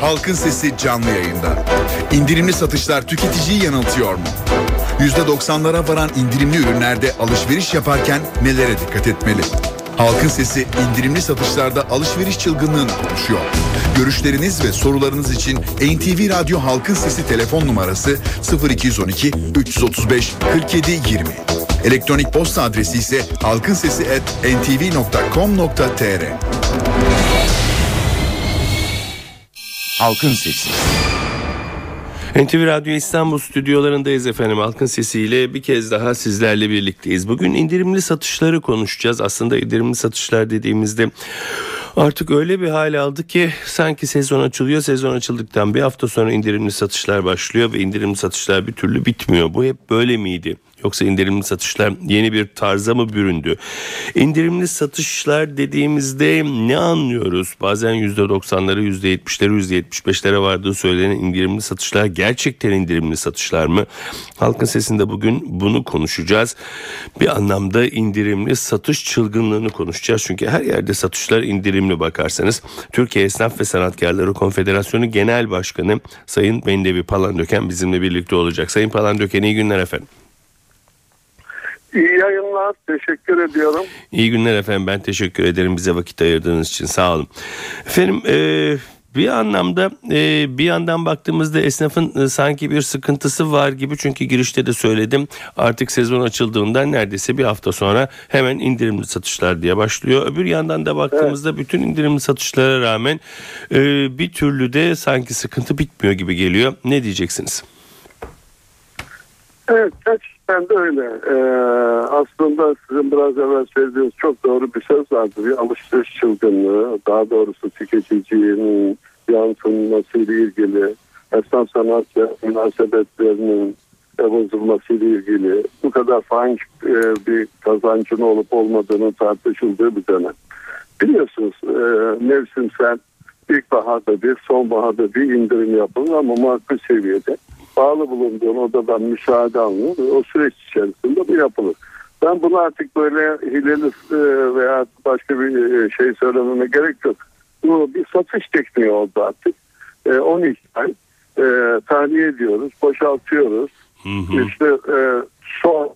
Halkın Sesi canlı yayında. İndirimli satışlar tüketiciyi yanıltıyor mu? %90'lara varan indirimli ürünlerde alışveriş yaparken nelere dikkat etmeli? Halkın Sesi indirimli satışlarda alışveriş çılgınlığını konuşuyor. Görüşleriniz ve sorularınız için NTV Radyo Halkın Sesi telefon numarası 0212 335 47 20. Elektronik posta adresi ise halkinsesi@ntv.com.tr. Halkın Sesi. NTV Radyo İstanbul stüdyolarındayız efendim. Halkın sesiyle bir kez daha sizlerle birlikteyiz. Bugün indirimli satışları konuşacağız. Aslında indirimli satışlar dediğimizde Artık öyle bir hal aldı ki sanki sezon açılıyor. Sezon açıldıktan bir hafta sonra indirimli satışlar başlıyor ve indirimli satışlar bir türlü bitmiyor. Bu hep böyle miydi? Yoksa indirimli satışlar yeni bir tarza mı büründü? İndirimli satışlar dediğimizde ne anlıyoruz? Bazen %90'ları, %70'leri, %75'lere vardığı söylenen indirimli satışlar gerçekten indirimli satışlar mı? Halkın sesinde bugün bunu konuşacağız. Bir anlamda indirimli satış çılgınlığını konuşacağız. Çünkü her yerde satışlar indirimli bakarsanız. Türkiye Esnaf ve Sanatkarları Konfederasyonu Genel Başkanı Sayın Bendevi Palandöken bizimle birlikte olacak. Sayın Palandöken iyi günler efendim. İyi yayınlar. Teşekkür ediyorum. İyi günler efendim. Ben teşekkür ederim bize vakit ayırdığınız için. Sağ olun. Efendim e, bir anlamda e, bir yandan baktığımızda esnafın e, sanki bir sıkıntısı var gibi çünkü girişte de söyledim artık sezon açıldığında neredeyse bir hafta sonra hemen indirimli satışlar diye başlıyor. Öbür yandan da baktığımızda evet. bütün indirimli satışlara rağmen e, bir türlü de sanki sıkıntı bitmiyor gibi geliyor. Ne diyeceksiniz? Evet gerçekten de öyle. Ee, aslında sizin biraz evvel söylediğiniz çok doğru bir söz vardır. Bir alışveriş çılgınlığı, daha doğrusu tüketicinin yansımasıyla ilgili, esnaf sanatçı münasebetlerinin bozulmasıyla ilgili bu kadar fahiş e, bir kazancın olup olmadığını tartışıldığı bir dönem. Biliyorsunuz e, mevsimsel ilkbaharda bir, sonbaharda bir indirim yapılır ama makul seviyede bağlı bulunduğun odadan müsaade alınır. O süreç içerisinde bu yapılır. Ben bunu artık böyle hileli e, veya başka bir e, şey söylememe gerek yok. Bu bir satış tekniği oldu artık. 12 e, ay tahliye ediyoruz, boşaltıyoruz. Hı hı. İşte son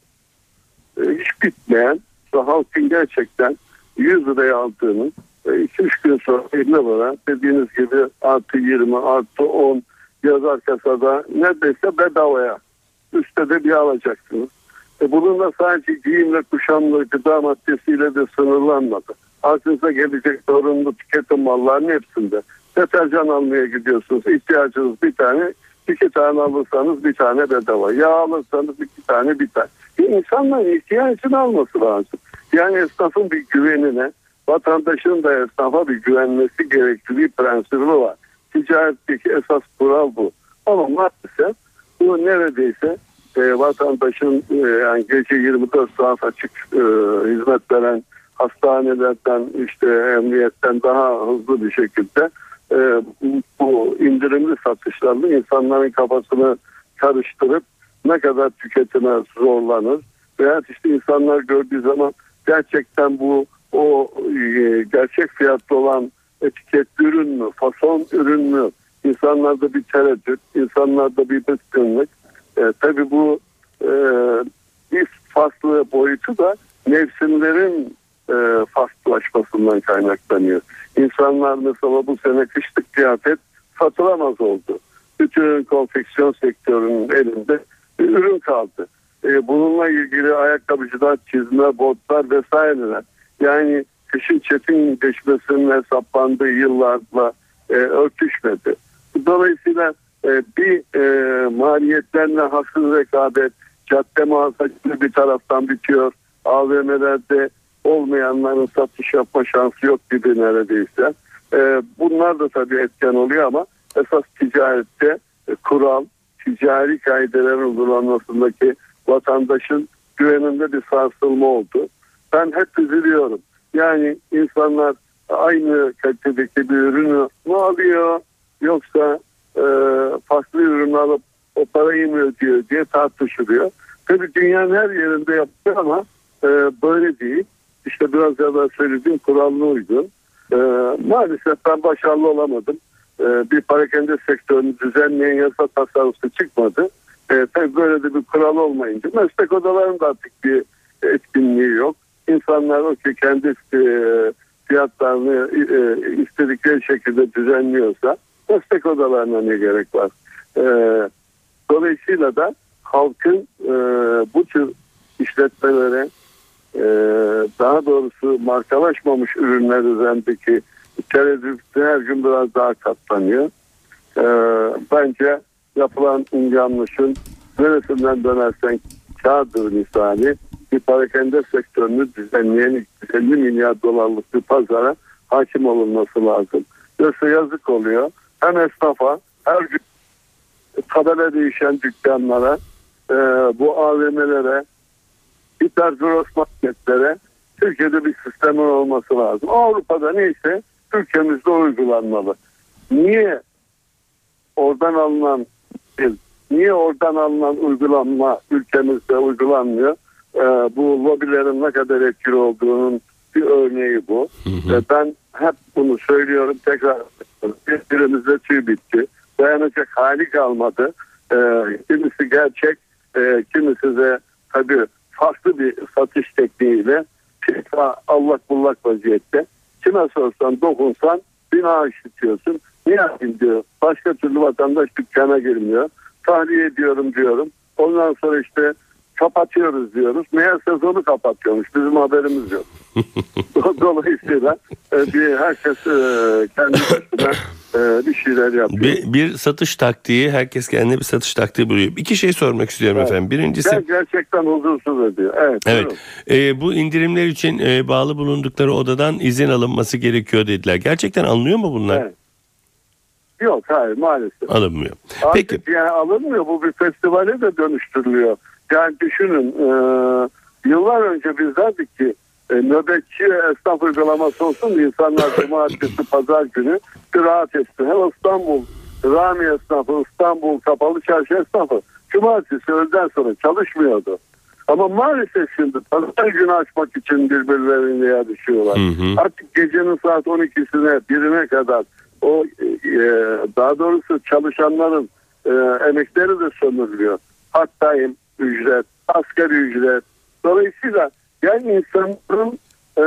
hiç bitmeyen ve halkın gerçekten 100 liraya aldığını 2-3 gün sonra 50 lira dediğiniz gibi artı 20 artı 10 yazar kasada neredeyse bedavaya üstte bir alacaksınız. E bununla sadece giyimle kuşamla gıda maddesiyle de sınırlanmadı. Aklınıza gelecek zorunlu tüketim mallarının hepsinde. Deterjan almaya gidiyorsunuz. İhtiyacınız bir tane, iki tane alırsanız bir tane bedava. Yağ alırsanız iki tane bir tane. Bir insanların ihtiyacını alması lazım. Yani esnafın bir güvenine, vatandaşın da esnafa bir güvenmesi gerektiği prensibi var ticaretteki esas kural bu. Ama maalesef bu neredeyse e, vatandaşın e, yani gece 24 saat açık e, hizmet veren hastanelerden işte emniyetten daha hızlı bir şekilde e, bu indirimli satışlarla insanların kafasını karıştırıp ne kadar tüketime zorlanır veya işte insanlar gördüğü zaman gerçekten bu o e, gerçek fiyatlı olan etiketli ürün mü, fason ürün mü? İnsanlarda bir tereddüt, insanlarda bir bıkkınlık. E, tabii bu e, bir farklı boyutu da mevsimlerin e, farklılaşmasından kaynaklanıyor. İnsanlar mesela bu sene kışlık kıyafet satılamaz oldu. Bütün konfeksiyon sektörünün elinde bir ürün kaldı. E, bununla ilgili ayakkabıcılar, çizme, botlar vesaireler. Yani kışın çetin geçmesinin hesaplandığı yıllarla e, örtüşmedi. Dolayısıyla e, bir e, maliyetlerle haksız rekabet, cadde mağazacılığı bir taraftan bitiyor. AVM'lerde olmayanların satış yapma şansı yok gibi neredeyse. E, bunlar da tabii etken oluyor ama esas ticarette e, kural, ticari kaidelerin uygulanmasındaki vatandaşın güveninde bir sarsılma oldu. Ben hep üzülüyorum. Yani insanlar aynı kalitedeki bir ürünü mü alıyor yoksa e, farklı ürün alıp o parayı mı ödüyor diye tartışılıyor. Tabii dünyanın her yerinde yapıyor ama e, böyle değil. İşte biraz evvel söylediğim kuralına uygun. E, maalesef ben başarılı olamadım. e, bir parakende sektörünü düzenleyen yasa tasarrufu çıkmadı. E, tabii böyle de bir kural olmayınca meslek odalarının da artık bir etkinliği yok. İnsanlar o ki kendi e, fiyatlarını e, istedikleri şekilde düzenliyorsa meslek odalarına ne gerek var? E, dolayısıyla da halkın e, bu tür işletmelere e, daha doğrusu markalaşmamış ürünler üzerindeki tereddüt her gün biraz daha katlanıyor. E, bence yapılan yanlışın neresinden dönersen kağıdır misali bir parakende sektörünü düzenleyen 50 milyar dolarlık bir pazara hakim olunması lazım. Yoksa yazık oluyor. Hem esnafa her gün tabela değişen dükkanlara e, bu AVM'lere hipergros marketlere Türkiye'de bir sistemin olması lazım. Avrupa'da neyse ülkemizde uygulanmalı. Niye oradan alınan niye oradan alınan uygulanma ülkemizde uygulanmıyor? Ee, bu lobilerin ne kadar etkili olduğunun bir örneği bu. Hı hı. Ben hep bunu söylüyorum tekrar birbirimizde tüy bitti. Dayanacak hali kalmadı. Ee, kimisi gerçek, e, kimisi de tabii farklı bir satış tekniğiyle allak bullak vaziyette. Kime sorsan dokunsan bina işitiyorsun. Niye diyor. Başka türlü vatandaş dükkana girmiyor. Tahliye ediyorum diyorum. Ondan sonra işte kapatıyoruz diyoruz. Meğer sezonu kapatıyormuş. Bizim haberimiz yok. Dolayısıyla e, bir herkes e, kendi başına e, bir şeyler yapıyor. Bir, bir satış taktiği herkes kendine bir satış taktiği buluyor. İki şey sormak istiyorum evet. efendim. Birincisi gerçekten huzursuz ediyor. Evet. Evet. E, bu indirimler için e, bağlı bulundukları odadan izin alınması gerekiyor dediler. Gerçekten alınıyor mu bunlar? Evet. Yok hayır maalesef. Alınmıyor. Artık Peki. yani alınmıyor. Bu bir festivale de dönüştürülüyor. Yani düşünün e, yıllar önce biz derdik ki e, nöbetçi esnaf uygulaması olsun insanlar cumartesi pazar günü bir rahat etsin. Hem İstanbul Rami esnafı, İstanbul kapalı çarşı esnafı cumartesi öğleden sonra çalışmıyordu. Ama maalesef şimdi pazar günü açmak için birbirlerine yarışıyorlar. Hı hı. Artık gecenin saat 12'sine birine kadar o e, daha doğrusu çalışanların e, emekleri de sömürülüyor. Hattayım, ücret, asgari ücret. Dolayısıyla yani insanların e,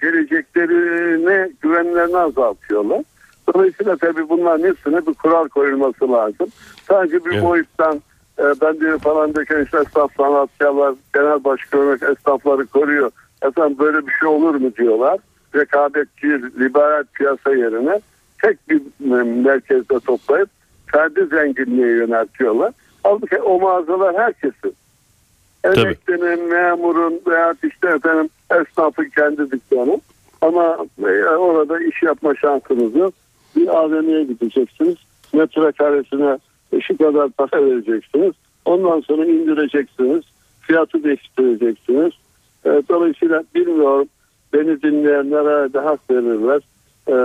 geleceklerine güvenlerini azaltıyorlar. Dolayısıyla tabii bunların hepsine bir kural koyulması lazım. Sadece bir evet. boyuttan e, ben diyor falan döken işte esnaf sanatkarlar genel başkanlık esnafları koruyor. Efendim böyle bir şey olur mu diyorlar. Rekabetçi liberal piyasa yerine tek bir merkezde toplayıp ferdi zenginliğe yöneltiyorlar. Halbuki o mağazalar herkesin. Emeklinin, memurun veya işte efendim esnafın kendi dükkanı. Ama e, orada iş yapma şansınız yok. Bir AVM'ye gideceksiniz. Metrekaresine şu kadar para vereceksiniz. Ondan sonra indireceksiniz. Fiyatı değiştireceksiniz. E, dolayısıyla bilmiyorum beni dinleyenlere de hak verirler. E,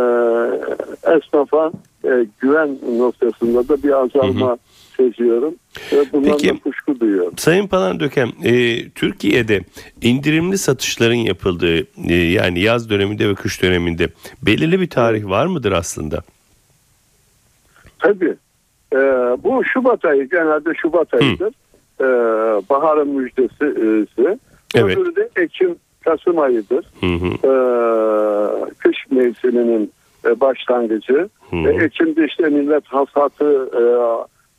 esnafa e, güven noktasında da bir azalma hı hı seziyorum. Ve bundan Peki, da kuşku duyuyorum. Sayın Palandöken, e, Türkiye'de indirimli satışların yapıldığı e, yani yaz döneminde ve kış döneminde belirli bir tarih var mıdır aslında? Tabii. E, bu Şubat ayı genelde Şubat ayıdır. E, baharın müjdesi. E, evet. Öbürü de Ekim Kasım ayıdır. Hı hı. E, kış mevsiminin e, başlangıcı. Hı hı. E, Ekim'de işte millet hasatı e,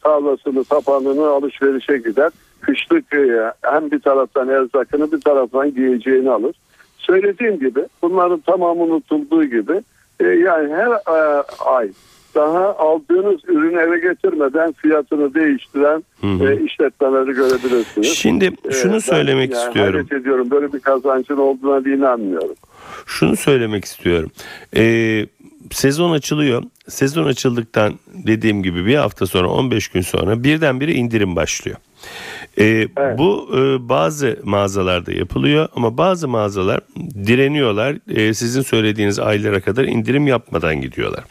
tarlasını, tapanını alışverişe gider. Kışlık e, hem bir taraftan erzakını bir taraftan giyeceğini alır. Söylediğim gibi bunların tamamı unutulduğu gibi e, yani her e, ay daha aldığınız ürünü eve getirmeden fiyatını değiştiren hı hı. E, işletmeleri görebilirsiniz. Şimdi şunu ee, söylemek yani istiyorum. ediyorum böyle bir kazancın olduğuna da inanmıyorum. Şunu söylemek istiyorum. Ee, sezon açılıyor. Sezon açıldıktan dediğim gibi bir hafta sonra 15 gün sonra birdenbire indirim başlıyor. Ee, evet. Bu e, bazı mağazalarda yapılıyor ama bazı mağazalar direniyorlar. E, sizin söylediğiniz aylara kadar indirim yapmadan gidiyorlar.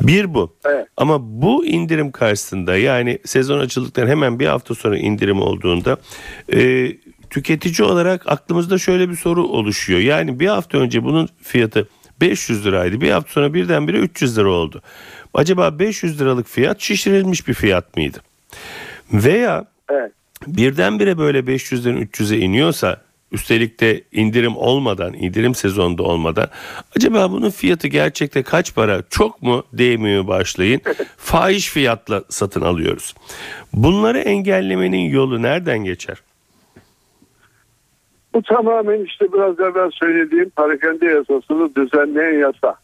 Bir bu. Evet. Ama bu indirim karşısında yani sezon açıldıktan hemen bir hafta sonra indirim olduğunda e, tüketici olarak aklımızda şöyle bir soru oluşuyor. Yani bir hafta önce bunun fiyatı 500 liraydı. Bir hafta sonra birdenbire 300 lira oldu. Acaba 500 liralık fiyat şişirilmiş bir fiyat mıydı? Veya Evet. birdenbire böyle 500'den 300'e iniyorsa üstelik de indirim olmadan indirim sezonda olmadan acaba bunun fiyatı gerçekte kaç para çok mu değmiyor başlayın fahiş fiyatla satın alıyoruz. Bunları engellemenin yolu nereden geçer? Bu tamamen işte biraz evvel söylediğim parakende yasasını düzenleyen yasa.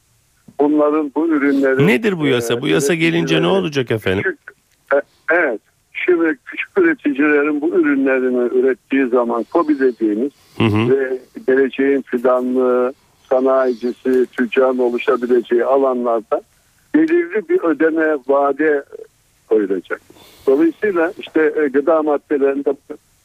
Bunların bu ürünleri... Nedir bu yasa? Bu yasa gelince ne olacak efendim? Küçük, e, evet. Şimdi küçük üreticilerin bu ürünlerini ürettiği zaman KOBİ dediğimiz Hı hı. ve geleceğin fidanlığı, sanayicisi, tüccarın oluşabileceği alanlarda belirli bir ödeme vade koyulacak. Dolayısıyla işte e, gıda maddelerinde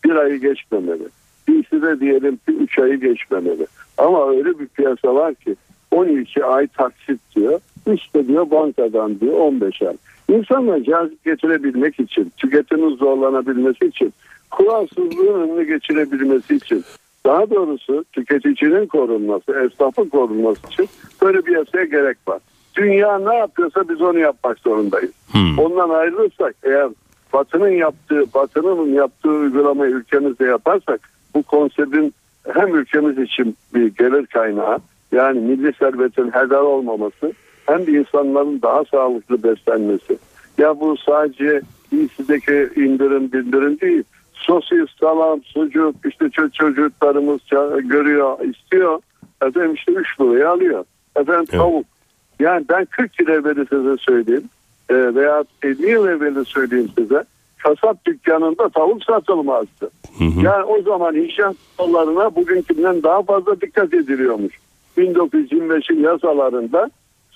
bir ayı geçmemeli. Birisi de diyelim ki 3 ayı geçmemeli. Ama öyle bir piyasa var ki 12 ay taksit diyor. İşte diyor bankadan diyor 15 ay. İnsanlar cazip getirebilmek için, tüketimin zorlanabilmesi için, kuralsızlığın önüne geçirebilmesi için, daha doğrusu tüketicinin korunması, esnafın korunması için böyle bir yasaya gerek var. Dünya ne yapıyorsa biz onu yapmak zorundayız. Hmm. Ondan ayrılırsak eğer Batı'nın yaptığı, Batı'nın yaptığı uygulamayı ülkemizde yaparsak bu konseptin hem ülkemiz için bir gelir kaynağı yani milli servetin heder olmaması hem de insanların daha sağlıklı beslenmesi. Ya bu sadece iyisindeki indirim bildirim değil. Sosis, salam, sucuk işte ço- çocuklarımız görüyor, istiyor. Efendim işte 3 liraya alıyor. Efendim Evet. tavuk. Yani ben 40 yıl evveli size söyleyeyim e, veya 50 yıl evveli söyleyeyim size kasap dükkanında tavuk satılmazdı. Hı hı. Yani o zaman inşaat yollarına bugünkünden daha fazla dikkat ediliyormuş. 1925'in yasalarında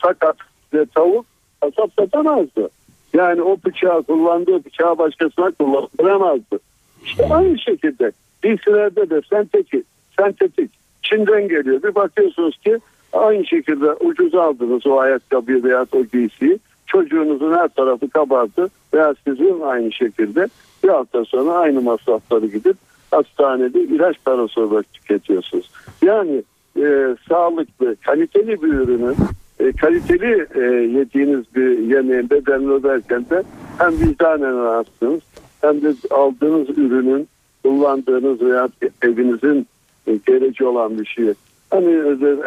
sakat ve tavuk kasap satamazdı. Yani o bıçağı kullandığı bıçağı başkasına kullandıramazdı. İşte aynı şekilde giysilerde de sentetik, sentetik Çin'den geliyor. Bir bakıyorsunuz ki aynı şekilde ucuz aldınız o ayakkabıyı veya o giysiyi. Çocuğunuzun her tarafı kabardı veya sizin aynı şekilde bir hafta sonra aynı masrafları gidip hastanede ilaç parası olarak tüketiyorsunuz. Yani e, sağlıklı, kaliteli bir ürünün e, kaliteli e, yediğiniz bir yemeğin bedelini öderken de hem vicdanen rahatsınız hem de aldığınız ürünün kullandığınız veya evinizin e, geleceği olan bir şey. Hani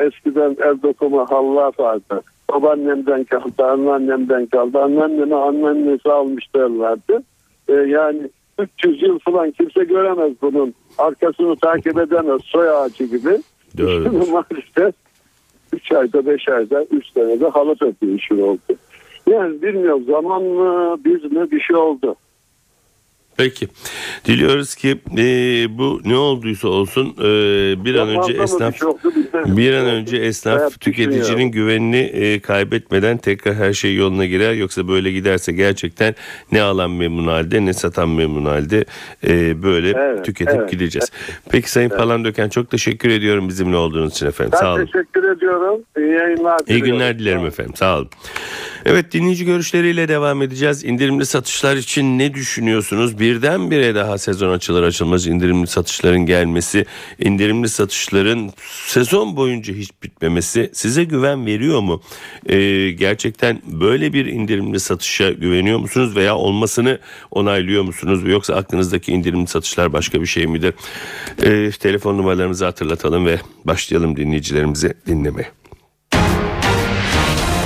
eskiden el dokuma hallar vardı. Babaannemden kaldı, anneannemden kaldı. Anneanneme anneannesi almış derlerdi. E, yani 300 yıl falan kimse göremez bunun. Arkasını takip edemez soy ağacı gibi. Doğru. Şimdi maalesef 3 ayda 5 ayda 3 senede halı takıyor işin oldu. Yani bilmiyorum zaman mı biz mi bir şey oldu. Peki. Diliyoruz ki e, bu ne olduysa olsun e, bir an Zamanla önce esnaf bir şey an önce esnaf tüketicinin güvenini e, kaybetmeden tekrar her şey yoluna girer. Yoksa böyle giderse gerçekten ne alan memnun halde ne satan memnun halde e, böyle Evet, tüketip evet. gideceğiz. Peki Sayın Palandöken çok teşekkür ediyorum bizimle olduğunuz için efendim. Ben Sağ olun. teşekkür ediyorum. İyi yayınlar İyi günler dilerim efendim. Sağ olun. Evet dinleyici görüşleriyle devam edeceğiz. İndirimli satışlar için ne düşünüyorsunuz? Birdenbire daha sezon açılır açılmaz indirimli satışların gelmesi, indirimli satışların sezon boyunca hiç bitmemesi size güven veriyor mu? Ee, gerçekten böyle bir indirimli satışa güveniyor musunuz veya olmasını onaylıyor musunuz? Yoksa aklınızdaki indirimli satışlar başka bir şey midir? Ee, telefon numaralarımızı hatırlatalım ve başlayalım dinleyicilerimizi dinlemeye.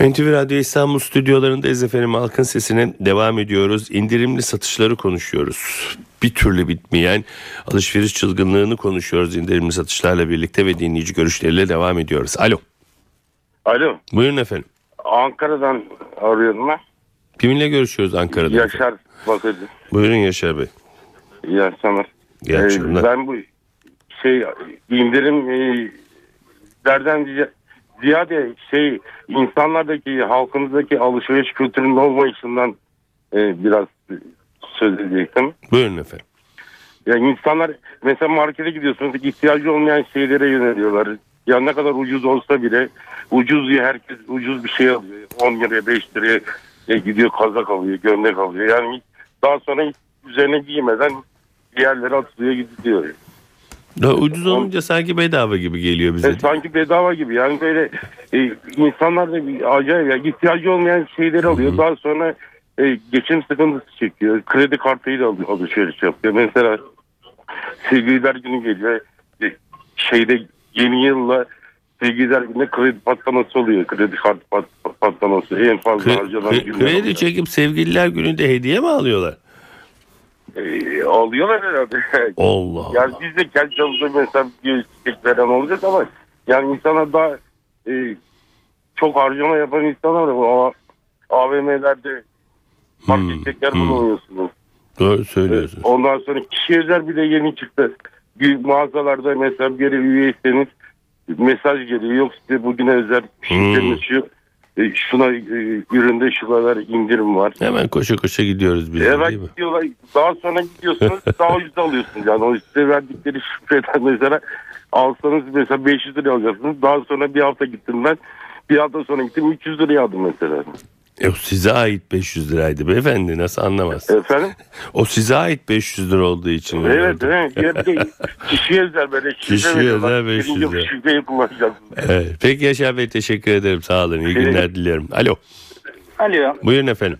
NTV Radyo İstanbul stüdyolarındayız efendim. Halkın sesine devam ediyoruz. İndirimli satışları konuşuyoruz. Bir türlü bitmeyen alışveriş çılgınlığını konuşuyoruz indirimli satışlarla birlikte ve dinleyici görüşleriyle devam ediyoruz. Alo. Alo, Buyurun efendim. Ankara'dan arıyorum ben. Kiminle görüşüyoruz Ankara'da? efendim? Yaşar Bakıcı. Buyurun Yaşar Bey. İyi akşamlar. İyi akşamlar. Ee, ben bu şey indirim e, derden ziy- ziyade şey insanlardaki halkımızdaki alışveriş kültürünün olmayışından e, biraz söz edecektim. Buyurun efendim. Yani insanlar mesela markete gidiyorsunuz ihtiyacı olmayan şeylere yöneliyorlar. Ya ne kadar ucuz olsa bile ucuz diye herkes ucuz bir şey alıyor. 10 liraya 5 liraya e, gidiyor kazak alıyor, gömlek alıyor. Yani daha sonra üzerine giymeden diğerleri atılıyor gidiyor. Daha ucuz olunca sanki bedava gibi geliyor bize. E, sanki bedava gibi yani böyle e, insanlar da bir acayip ya ihtiyacı olmayan şeyleri alıyor. Daha sonra e, geçim sıkıntısı çekiyor. Kredi kartıyla alıyor, alışveriş yapıyor. Mesela sevgililer günü geliyor. E, şeyde yeni yılla sevgililer günü kredi patlaması oluyor. Kredi kartı pat, patlaması en fazla Kre- harcanan kre- günler kredi oluyor. çekip sevgililer gününde hediye mi alıyorlar? E, herhalde. Allah Allah. Yani biz de kendi çalıştığımız mesela bir çiçek veren olacak ama yani insana daha e, çok harcama yapan insanlar var. O AVM'lerde farklı Hmm, hmm. bulunuyorsunuz. Doğru söylüyorsun. Ondan sonra kişi özel bile yeni çıktı. Büyük mağazalarda mesela bir yere üyeyseniz mesaj geliyor. Yok size bugüne özel şeyleriniz şu. E, şuna e, üründe şu kadar indirim var. Hemen koşa koşa gidiyoruz biz Evet değil mi? gidiyorlar. Daha sonra gidiyorsunuz daha ucuz alıyorsunuz. Yani o size verdikleri şifreden mesela alsanız mesela 500 liraya alacaksınız. Daha sonra bir hafta gittim ben. Bir hafta sonra gittim 300 liraya aldım mesela. E, o size ait 500 liraydı beyefendi nasıl anlamaz? Efendim? O size ait 500 lira olduğu için. Evet, evet. Kişiye özel böyle Kişiye özel 500 Birinci lira. şifreyi kullanacaksınız. Evet. Peki Yaşar Bey teşekkür ederim sağ olun iyi günler diliyorum. Alo Alo, buyurun efendim.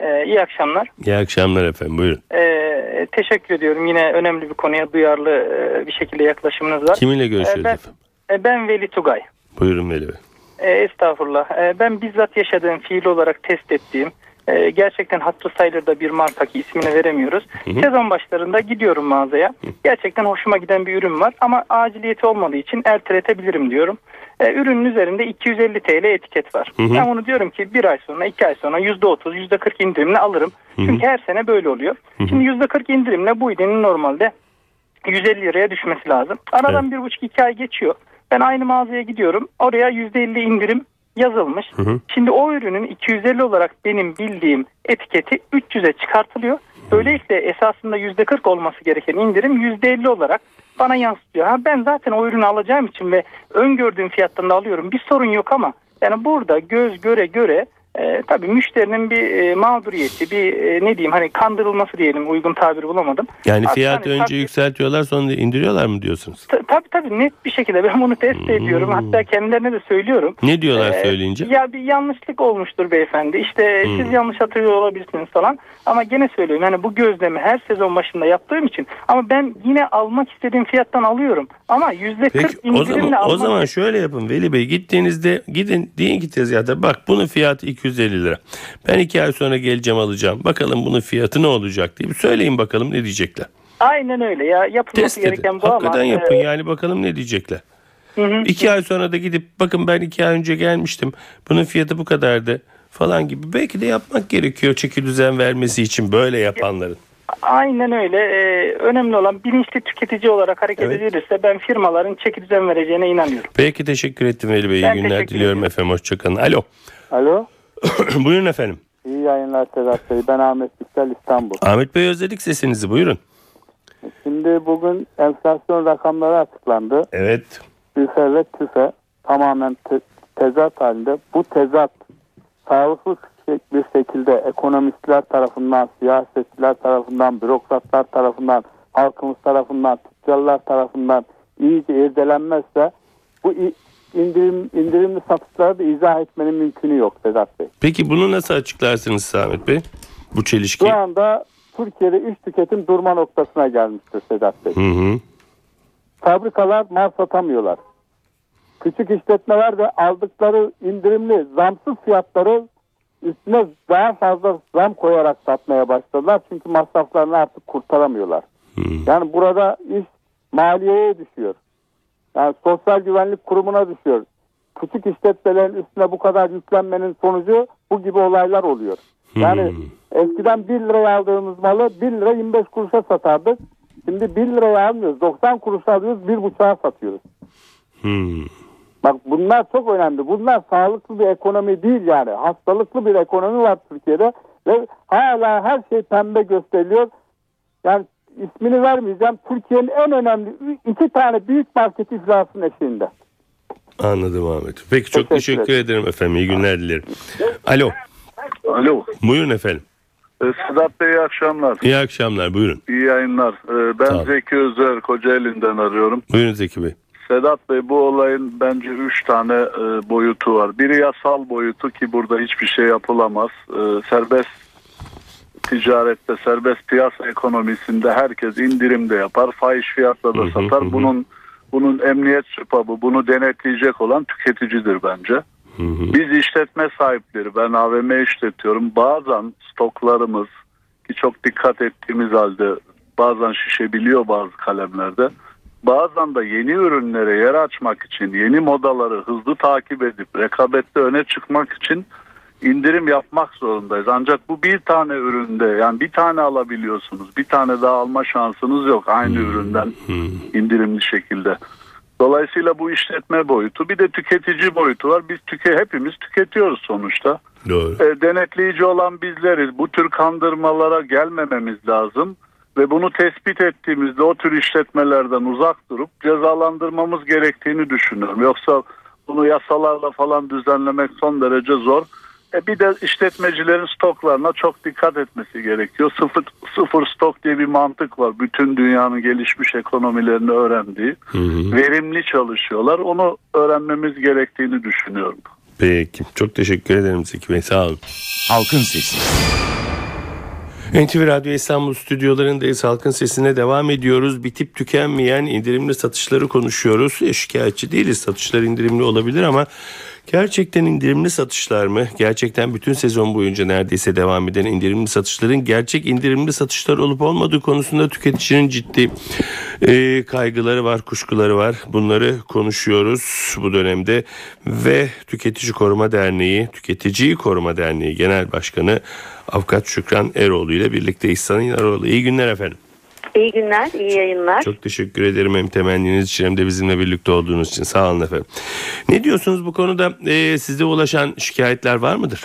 e, iyi akşamlar. İyi akşamlar efendim buyurun. E, teşekkür ediyorum. Yine önemli bir konuya duyarlı e, bir şekilde yaklaşımınız var. Kiminle görüşüyoruz E, ben, efendim? e, ben Veli Tugay. Buyurun Veli Bey. E, estağfurullah. E, ben bizzat yaşadığım, fiil olarak test ettiğim, e, gerçekten hatırı sayılır da bir marka ki ismini veremiyoruz. Sezon başlarında gidiyorum mağazaya. Gerçekten hoşuma giden bir ürün var ama aciliyeti olmadığı için erteletebilirim diyorum. E, ürünün üzerinde 250 TL etiket var. Ben bunu diyorum ki bir ay sonra, iki ay sonra %30, %40 indirimle alırım. Çünkü her sene böyle oluyor. Şimdi %40 indirimle bu ürünün normalde 150 liraya düşmesi lazım. Aradan bir buçuk iki ay geçiyor. Ben aynı mağazaya gidiyorum. Oraya %50 indirim yazılmış. Şimdi o ürünün 250 olarak benim bildiğim etiketi 300'e çıkartılıyor. Böylelikle esasında %40 olması gereken indirim %50 olarak bana yansıtıyor. Ha ben zaten o ürünü alacağım için ve öngördüğüm fiyattan da alıyorum. Bir sorun yok ama yani burada göz göre göre e, tabii müşterinin bir e, mağduriyeti, bir e, ne diyeyim hani kandırılması diyelim uygun tabir bulamadım. Yani fiyatı hani önce tabii- yükseltiyorlar sonra indiriyorlar mı diyorsunuz? Ta- Tabii tabii net bir şekilde ben bunu test ediyorum. Hatta kendilerine de söylüyorum. Ne diyorlar Ee, söyleyince? Ya bir yanlışlık olmuştur beyefendi. İşte siz yanlış hatırlıyor olabilirsiniz falan. Ama gene söylüyorum yani bu gözlemi her sezon başında yaptığım için ama ben yine almak istediğim fiyattan alıyorum. Ama yüzde kırk o indirimle o almak zaman şöyle yapın Veli Bey gittiğinizde gidin deyin ki tezgahta bak bunun fiyatı 250 lira. Ben iki ay sonra geleceğim alacağım. Bakalım bunun fiyatı ne olacak diye bir söyleyin bakalım ne diyecekler. Aynen öyle ya yapılması Test edin. gereken bu Hakikaten ama yapın e, yani bakalım ne diyecekler. hı hı. İki ay sonra da gidip bakın ben iki ay önce gelmiştim. Bunun fiyatı bu kadardı falan gibi. Belki de yapmak gerekiyor çeki düzen vermesi için böyle yapanların. Aynen öyle. Ee, önemli olan bilinçli tüketici olarak hareket Evet. edilirse ben firmaların çeki düzen vereceğine inanıyorum. Peki teşekkür ettim Veli Bey. İyi Ben günler diliyorum efendim. Hoşçakalın. Alo. Alo. Buyurun efendim. İyi yayınlar Sedat Bey. Ben Ahmet Yüksel İstanbul. Ahmet Bey özledik sesinizi buyurun. Şimdi bugün enflasyon rakamları açıklandı. Evet. TÜFE ve TÜFE tamamen te- tezat halinde. Bu tezat sağlıklı bir şekilde ekonomistler tarafından, siyasetçiler tarafından, bürokratlar tarafından, halkımız tarafından, tüccarlar tarafından iyice irdelenmezse bu indirim, indirimli satışları da izah etmenin mümkünü yok Sedat Bey. Peki bunu nasıl açıklarsınız Ahmet Bey? Bu çelişki. Şu anda Türkiye'de iş tüketim durma noktasına gelmiştir Sedat Bey. Hı hı. Fabrikalar mal satamıyorlar. Küçük işletmeler de aldıkları indirimli zamsız fiyatları üstüne daha fazla zam koyarak satmaya başladılar. Çünkü masraflarını artık kurtaramıyorlar. Yani burada iş maliyeye düşüyor. Yani sosyal güvenlik kurumuna düşüyor. Küçük işletmelerin üstüne bu kadar yüklenmenin sonucu bu gibi olaylar oluyor. Yani eskiden 1 liraya aldığımız malı 1 lira 25 kuruşa satardık. Şimdi 1 liraya almıyoruz. 90 kuruş alıyoruz 1,5'a satıyoruz. Hmm. Bak bunlar çok önemli. Bunlar sağlıklı bir ekonomi değil yani. Hastalıklı bir ekonomi var Türkiye'de. Ve hala her şey pembe gösteriliyor. Yani ismini vermeyeceğim. Türkiye'nin en önemli iki tane büyük market iflasının eşiğinde. Anladım Ahmet. Peki çok Teşekkür teşekkür ederim efendim. İyi günler dilerim. Alo. Alo. Buyurun efendim. Ee, Sedat Bey iyi akşamlar. İyi akşamlar. Buyurun. İyi yayınlar. Ee, Ben olun. Zeki Özer Kocaeli'nden arıyorum. Buyurun Zeki Bey. Sedat Bey bu olayın bence üç tane e, boyutu var. Biri yasal boyutu ki burada hiçbir şey yapılamaz. E, serbest ticarette, serbest piyasa ekonomisinde herkes indirim de yapar, fahiş fiyatla da satar. Bunun bunun emniyet süpabı, bunu denetleyecek olan tüketicidir bence. Biz işletme sahipleri, ben AVM işletiyorum. Bazen stoklarımız ki çok dikkat ettiğimiz halde bazen şişebiliyor bazı kalemlerde. Bazen de yeni ürünlere yer açmak için, yeni modaları hızlı takip edip rekabette öne çıkmak için indirim yapmak zorundayız. Ancak bu bir tane üründe yani bir tane alabiliyorsunuz. Bir tane daha alma şansınız yok aynı üründen indirimli şekilde. Dolayısıyla bu işletme boyutu bir de tüketici boyutu var. Biz tüke hepimiz tüketiyoruz sonuçta. Doğru. E, denetleyici olan bizleriz. Bu tür kandırmalara gelmememiz lazım ve bunu tespit ettiğimizde o tür işletmelerden uzak durup cezalandırmamız gerektiğini düşünüyorum. Yoksa bunu yasalarla falan düzenlemek son derece zor. E bir de işletmecilerin stoklarına çok dikkat etmesi gerekiyor. Sıfır, sıfır stok diye bir mantık var. Bütün dünyanın gelişmiş ekonomilerini öğrendiği. Verimli çalışıyorlar. Onu öğrenmemiz gerektiğini düşünüyorum. Peki. Çok teşekkür ederim Zeki Bey. Sağ olun. Halkın Sesi. NTV Radyo İstanbul stüdyolarındayız. Halkın sesine devam ediyoruz. Bitip tükenmeyen indirimli satışları konuşuyoruz. E, şikayetçi değiliz. Satışlar indirimli olabilir ama gerçekten indirimli satışlar mı? Gerçekten bütün sezon boyunca neredeyse devam eden indirimli satışların gerçek indirimli satışlar olup olmadığı konusunda tüketicinin ciddi e, kaygıları var, kuşkuları var. Bunları konuşuyoruz bu dönemde ve Tüketici Koruma Derneği, Tüketiciyi Koruma Derneği Genel Başkanı Avukat Şükran Eroğlu ile birlikte Sayın Eroğlu. İyi günler efendim. İyi günler, iyi yayınlar. Çok teşekkür ederim hem temenniniz için hem de bizimle birlikte olduğunuz için. Sağ olun efendim. Ne diyorsunuz bu konuda? Ee, size ulaşan şikayetler var mıdır?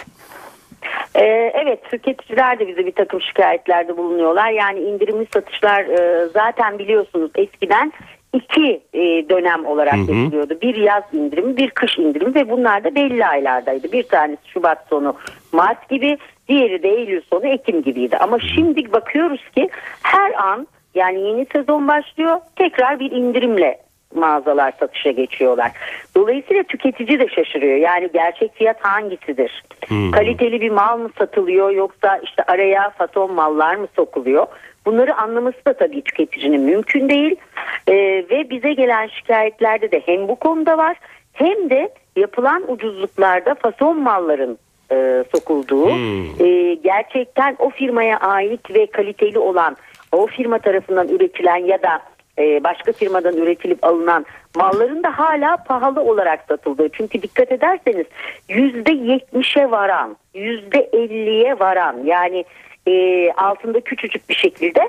Ee, evet, tüketiciler de bize bir takım şikayetlerde bulunuyorlar. Yani indirimli satışlar e, zaten biliyorsunuz eskiden iki e, dönem olarak yapılıyordu. Bir yaz indirimi, bir kış indirimi ve bunlar da belli aylardaydı. Bir tanesi Şubat sonu Mart gibi, diğeri de Eylül sonu Ekim gibiydi. Ama şimdi bakıyoruz ki her an yani yeni sezon başlıyor tekrar bir indirimle mağazalar satışa geçiyorlar. Dolayısıyla tüketici de şaşırıyor. Yani gerçek fiyat hangisidir? Kaliteli bir mal mı satılıyor yoksa işte araya fason mallar mı sokuluyor? Bunları anlaması da tabii tüketicinin mümkün değil. Ee, ve bize gelen şikayetlerde de hem bu konuda var hem de yapılan ucuzluklarda fason malların e, sokulduğu e, gerçekten o firmaya ait ve kaliteli olan o firma tarafından üretilen ya da e, başka firmadan üretilip alınan malların da hala pahalı olarak satıldığı. Çünkü dikkat ederseniz yüzde yetmişe varan, yüzde elliye varan yani e, altında küçücük bir şekilde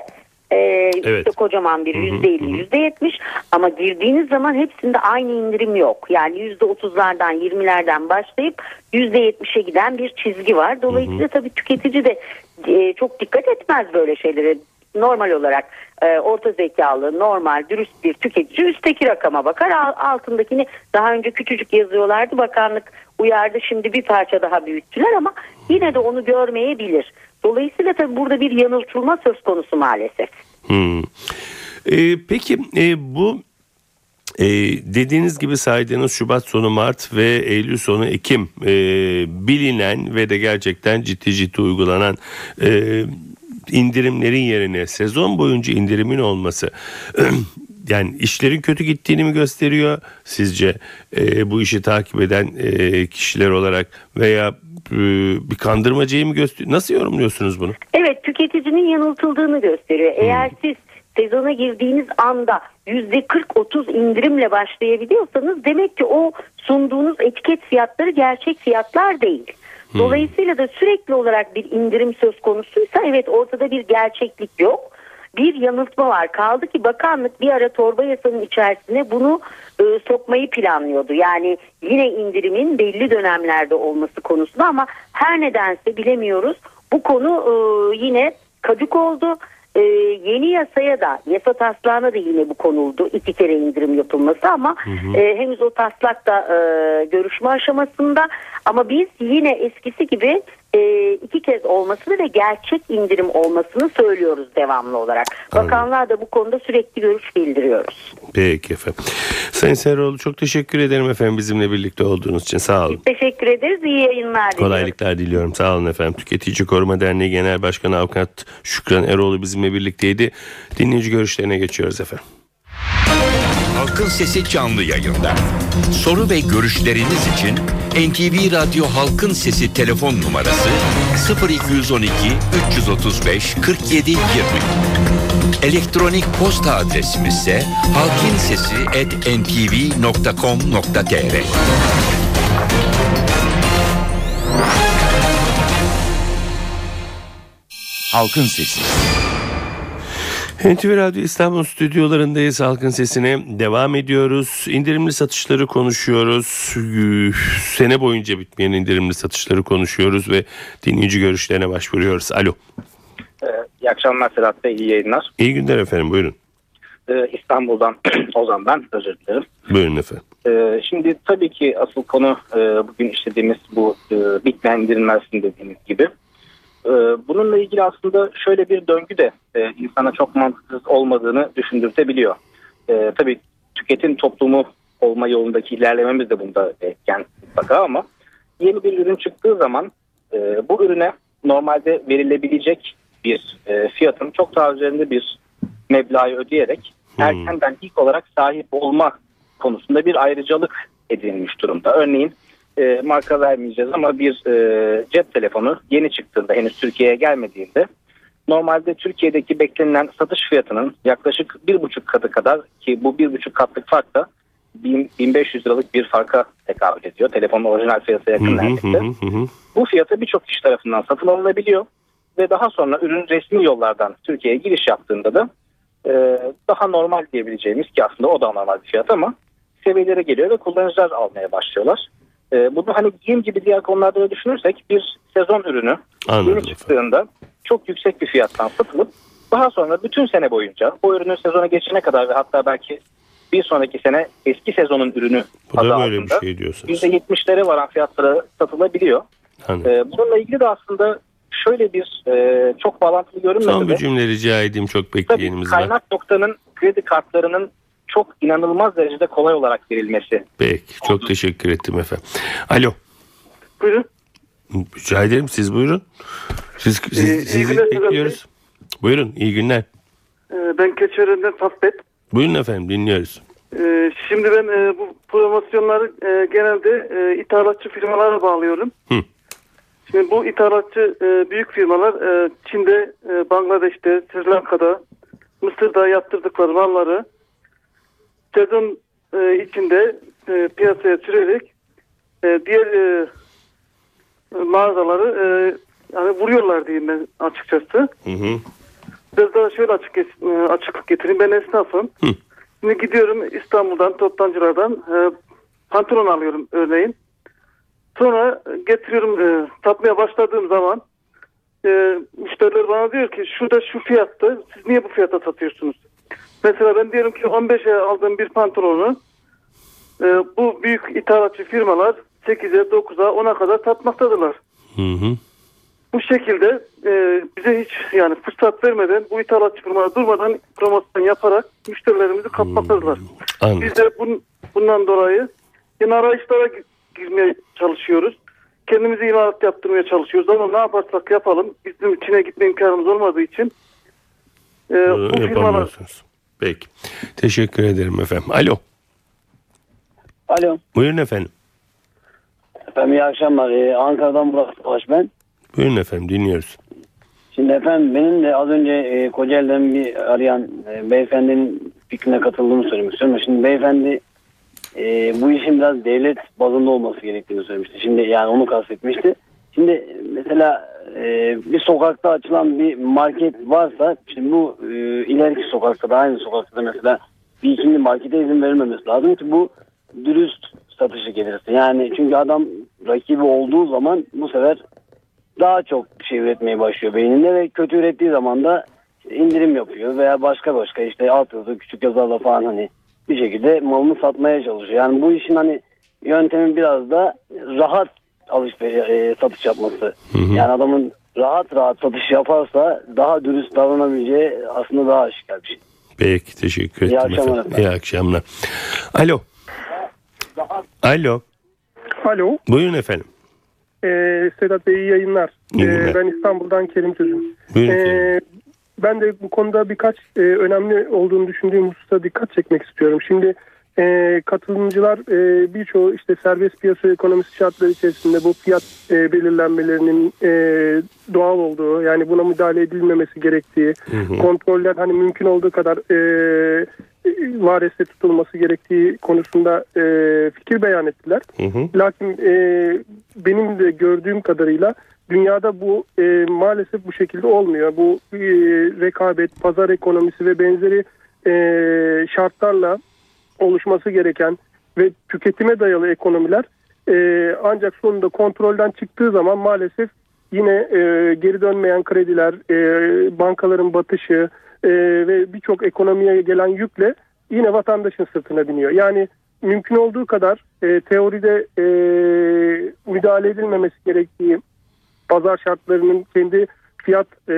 e, Evet. üstte kocaman bir yüzde elli, yüzde yetmiş ama girdiğiniz zaman hepsinde aynı indirim yok. Yani yüzde otuzlardan, yirmilerden başlayıp yüzde yetmişe giden bir çizgi var. Dolayısıyla tabii tüketici de e, çok dikkat etmez böyle şeylere. Normal olarak e, orta zekalı, normal, dürüst bir tüketici üstteki rakama bakar. Al- Altındakini daha önce küçücük yazıyorlardı. Bakanlık uyardı. Şimdi bir parça daha büyüttüler ama yine de onu görmeyebilir. Dolayısıyla tabii burada bir yanıltılma söz konusu maalesef. Hmm. Ee, peki e, bu e, dediğiniz gibi saydığınız Şubat sonu Mart ve Eylül sonu Ekim e, bilinen ve de gerçekten ciddi ciddi uygulanan e, indirimlerin yerine sezon boyunca indirimin olması yani işlerin kötü gittiğini mi gösteriyor sizce e, bu işi takip eden e, kişiler olarak veya e, bir kandırmacıyı mı gösteriyor? Nasıl yorumluyorsunuz bunu? Evet tüketicinin yanıltıldığını gösteriyor. Eğer siz sezona girdiğiniz anda yüzde 40-30 indirimle başlayabiliyorsanız demek ki o sunduğunuz etiket fiyatları gerçek fiyatlar değil. Dolayısıyla da sürekli olarak bir indirim söz konusuysa evet ortada bir gerçeklik yok. Bir yanıltma var. Kaldı ki bakanlık bir ara torba yasanın içerisine bunu e, sokmayı planlıyordu. Yani yine indirimin belli dönemlerde olması konusunda ama her nedense bilemiyoruz Bu konu e, yine kadük oldu. E, yeni yasaya da yasa taslağına da yine bu konuldu. iki kere indirim yapılması ama e, henüz o taslak da e, görüşme aşamasında. Ama biz yine eskisi gibi e, iki kez olmasını ve gerçek indirim olmasını söylüyoruz devamlı olarak. Anladım. Bakanlar da bu konuda sürekli görüş bildiriyoruz. Peki efendim. Sayın Seroğlu çok teşekkür ederim efendim bizimle birlikte olduğunuz için. Sağ olun. Teşekkür ederiz. İyi yayınlar diliyorum. Kolaylıklar diliyorum. Sağ olun efendim. Tüketici Koruma Derneği Genel Başkanı Avukat Şükran Eroğlu bizimle birlikteydi. Dinleyici görüşlerine geçiyoruz efendim. Halkın Sesi canlı yayında. Soru ve görüşleriniz için NTV Radyo Halkın Sesi telefon numarası 0212 335 47 20. Elektronik posta adresimiz ise halkinsesi@ntv.com.tr. Halkın Sesi. NTV Radyo İstanbul stüdyolarındayız. Halkın sesine devam ediyoruz. İndirimli satışları konuşuyoruz. Sene boyunca bitmeyen indirimli satışları konuşuyoruz ve dinleyici görüşlerine başvuruyoruz. Alo. Ee, İyi akşamlar Sedat Bey, iyi yayınlar. İyi günler efendim. Buyurun. Ee, İstanbul'dan Ozan ben, özür dilerim. Buyurun efendim. Ee, şimdi tabii ki asıl konu e, bugün işlediğimiz bu e, bitmeyen indirilmezsin dediğiniz gibi. Ee, bununla ilgili aslında şöyle bir döngü de e, insana çok mantıksız olmadığını düşündürtebiliyor. Ee, tabii tüketim toplumu olma yolundaki ilerlememiz de bunda etken mutlaka ama yeni bir ürün çıktığı zaman e, bu ürüne normalde verilebilecek bir e, fiyatın çok daha üzerinde bir meblağı ödeyerek erkenden ilk olarak sahip olma konusunda bir ayrıcalık edinilmiş durumda. Örneğin e, marka vermeyeceğiz ama bir e, cep telefonu yeni çıktığında henüz Türkiye'ye gelmediğinde normalde Türkiye'deki beklenilen satış fiyatının yaklaşık bir buçuk katı kadar ki bu bir buçuk katlık fark da 1000 1500 liralık bir farka tekabül ediyor. Telefonun orijinal fiyatı yakın neredeyse. Bu fiyata birçok kişi tarafından satın alınabiliyor ve daha sonra ürün resmi yollardan Türkiye'ye giriş yaptığında da e, daha normal diyebileceğimiz ki aslında o da normal bir fiyat ama seviyelere geliyor ve kullanıcılar almaya başlıyorlar. E, bunu hani giyim gibi diğer konularda da düşünürsek bir sezon ürünü Anladım. yeni çıktığında çok yüksek bir fiyattan satılıp daha sonra bütün sene boyunca o ürünün sezona geçene kadar ve hatta belki bir sonraki sene eski sezonun ürünü Bu adı da böyle bir altında şey diyorsunuz. %70'lere varan fiyatlara satılabiliyor. Anladım. Ee, bununla ilgili de aslında şöyle bir e, çok bağlantılı görünmese Son bir cümle rica edeyim. Çok bekleyenimiz var. kaynak noktanın kredi kartlarının çok inanılmaz derecede kolay olarak verilmesi. Peki. Çok teşekkür ettim efendim. Alo. Buyurun. Rica ederim siz buyurun. Siz, siz, Ee, sizi günler bekliyoruz. Buyurun iyi günler. Ee, ben Keçiören'den Fasbet. Buyurun efendim dinliyoruz. Ee, şimdi ben e, bu promosyonları e, genelde e, ithalatçı firmalara bağlıyorum. Hı. Şimdi bu ithalatçı e, büyük firmalar e, Çin'de, e, Bangladeş'te, Sri Lanka'da, Mısır'da yaptırdıkları malları sezon e, içinde e, piyasaya sürerek e, diğer e, mağazaları e, yani vuruyorlar diyeyim ben açıkçası. Hı hı. Biraz daha şöyle açık, e, açıklık getireyim. Ben esnafım. Hı. Şimdi gidiyorum İstanbul'dan, toptancılardan e, pantolon alıyorum örneğin. Sonra getiriyorum e, satmaya başladığım zaman e, müşteriler bana diyor ki şurada şu fiyatta siz niye bu fiyata satıyorsunuz? Mesela ben diyorum ki 15'e aldığım bir pantolonu e, bu büyük ithalatçı firmalar 8'e 9'a 10'a kadar satmaktadırlar. Hı hı. Bu şekilde e, bize hiç yani fırsat vermeden bu ithalatçı firmalar durmadan promosyon yaparak müşterilerimizi kapmaktadırlar. Anladım. Biz de bun, bundan dolayı yine arayışlara gi- girmeye çalışıyoruz. Kendimizi imalat yaptırmaya çalışıyoruz ama ne yaparsak yapalım bizim Çin'e gitme imkanımız olmadığı için e, bu Bunu firmalar. Peki. Teşekkür ederim efendim. Alo. Alo. Buyurun efendim. Efendim iyi akşamlar. Ee, Ankara'dan Murat Savaş ben. Buyurun efendim dinliyoruz. Şimdi efendim benim de az önce e, Kocaeli'den bir arayan e, beyefendinin fikrine katıldığımı söylemek istiyorum. Şimdi beyefendi e, bu işin biraz devlet bazında olması gerektiğini söylemişti. Şimdi yani onu kastetmişti. Şimdi mesela e, bir sokakta açılan bir market varsa şimdi bu e, ileriki sokakta da aynı sokakta da mesela bir ikinci markete izin verilmemesi lazım ki bu dürüst satışı gelirse. Yani çünkü adam rakibi olduğu zaman bu sefer daha çok şey üretmeye başlıyor beyninde ve kötü ürettiği zaman da indirim yapıyor veya başka başka işte alt yazı küçük yazarla falan hani bir şekilde malını satmaya çalışıyor. Yani bu işin hani yöntemin biraz da rahat alışveriş e, satış yapması. Yani adamın rahat rahat satış yaparsa daha dürüst davranabileceği aslında daha aşikar bir şey. Peki teşekkür İyi ettim akşamlar efendim. İyi akşamlar. Alo. Alo. Alo, Buyurun efendim. ee, Sedat Bey iyi yayınlar. İyi Ee, ben İstanbul'dan Kerim. Buyurun Ee, Kerim. ben de bu konuda birkaç e, önemli olduğunu düşündüğüm hususa dikkat çekmek istiyorum. Şimdi e, katılımcılar e, birçoğu işte serbest piyasa ekonomisi şartları içerisinde bu fiyat e, belirlenmelerinin e, doğal olduğu yani buna müdahale edilmemesi gerektiği kontroller hani mümkün olduğu kadar e, vareste tutulması gerektiği konusunda e, fikir beyan ettiler. Hı hı. Lakin e, benim de gördüğüm kadarıyla dünyada bu e, maalesef bu şekilde olmuyor. Bu e, rekabet, pazar ekonomisi ve benzeri e, şartlarla oluşması gereken ve tüketime dayalı ekonomiler e, ancak sonunda kontrolden çıktığı zaman maalesef yine e, geri dönmeyen krediler, e, bankaların batışı e, ve birçok ekonomiye gelen yükle yine vatandaşın sırtına biniyor. Yani mümkün olduğu kadar e, teoride e, müdahale edilmemesi gerektiği pazar şartlarının kendi fiyat e,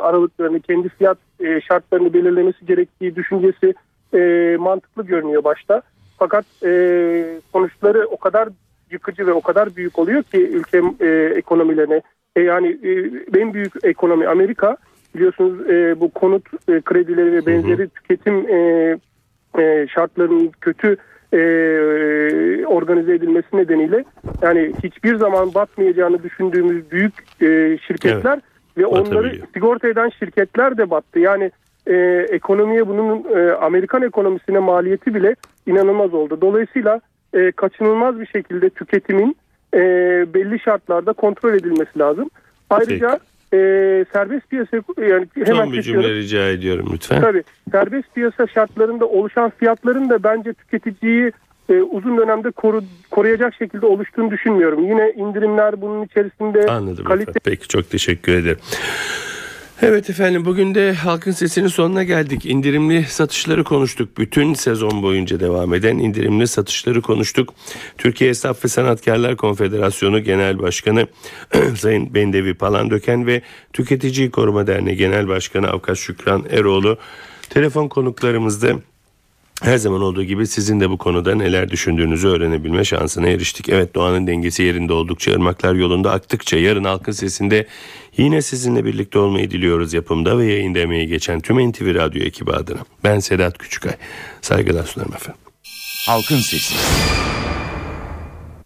aralıklarını, kendi fiyat e, şartlarını belirlemesi gerektiği düşüncesi e, mantıklı görünüyor başta. Fakat e, sonuçları o kadar yıkıcı ve o kadar büyük oluyor ki ülke e, ekonomilerine. E, yani e, en büyük ekonomi Amerika biliyorsunuz e, bu konut e, kredileri ve benzeri tüketim e, e, şartlarının kötü e, organize edilmesi nedeniyle yani hiçbir zaman batmayacağını düşündüğümüz büyük e, şirketler ve onları sigorta eden şirketler de battı. Yani e, ekonomiye bunun e, Amerikan ekonomisine maliyeti bile inanılmaz oldu. Dolayısıyla e, kaçınılmaz bir şekilde tüketimin e, belli şartlarda kontrol edilmesi lazım. Ayrıca e, serbest piyasa yani hemen Son bir kesiyorum. cümle rica ediyorum lütfen. Tabii serbest piyasa şartlarında oluşan fiyatların da bence tüketiciyi e, uzun dönemde koru, koruyacak şekilde oluştuğunu düşünmüyorum. Yine indirimler bunun içerisinde Anladım kalite efendim. Peki çok teşekkür ederim. Evet efendim bugün de halkın sesinin sonuna geldik. İndirimli satışları konuştuk. Bütün sezon boyunca devam eden indirimli satışları konuştuk. Türkiye Esnaf ve Sanatkarlar Konfederasyonu Genel Başkanı Sayın Bendevi Palandöken ve Tüketiciyi Koruma Derneği Genel Başkanı Avukat Şükran Eroğlu telefon konuklarımızda her zaman olduğu gibi sizin de bu konuda neler düşündüğünüzü öğrenebilme şansına eriştik. Evet doğanın dengesi yerinde oldukça ırmaklar yolunda aktıkça yarın halkın sesinde yine sizinle birlikte olmayı diliyoruz yapımda ve yayında emeği geçen tüm NTV Radyo ekibi adına. Ben Sedat Küçükay. Saygılar sunarım efendim. Halkın Sesi.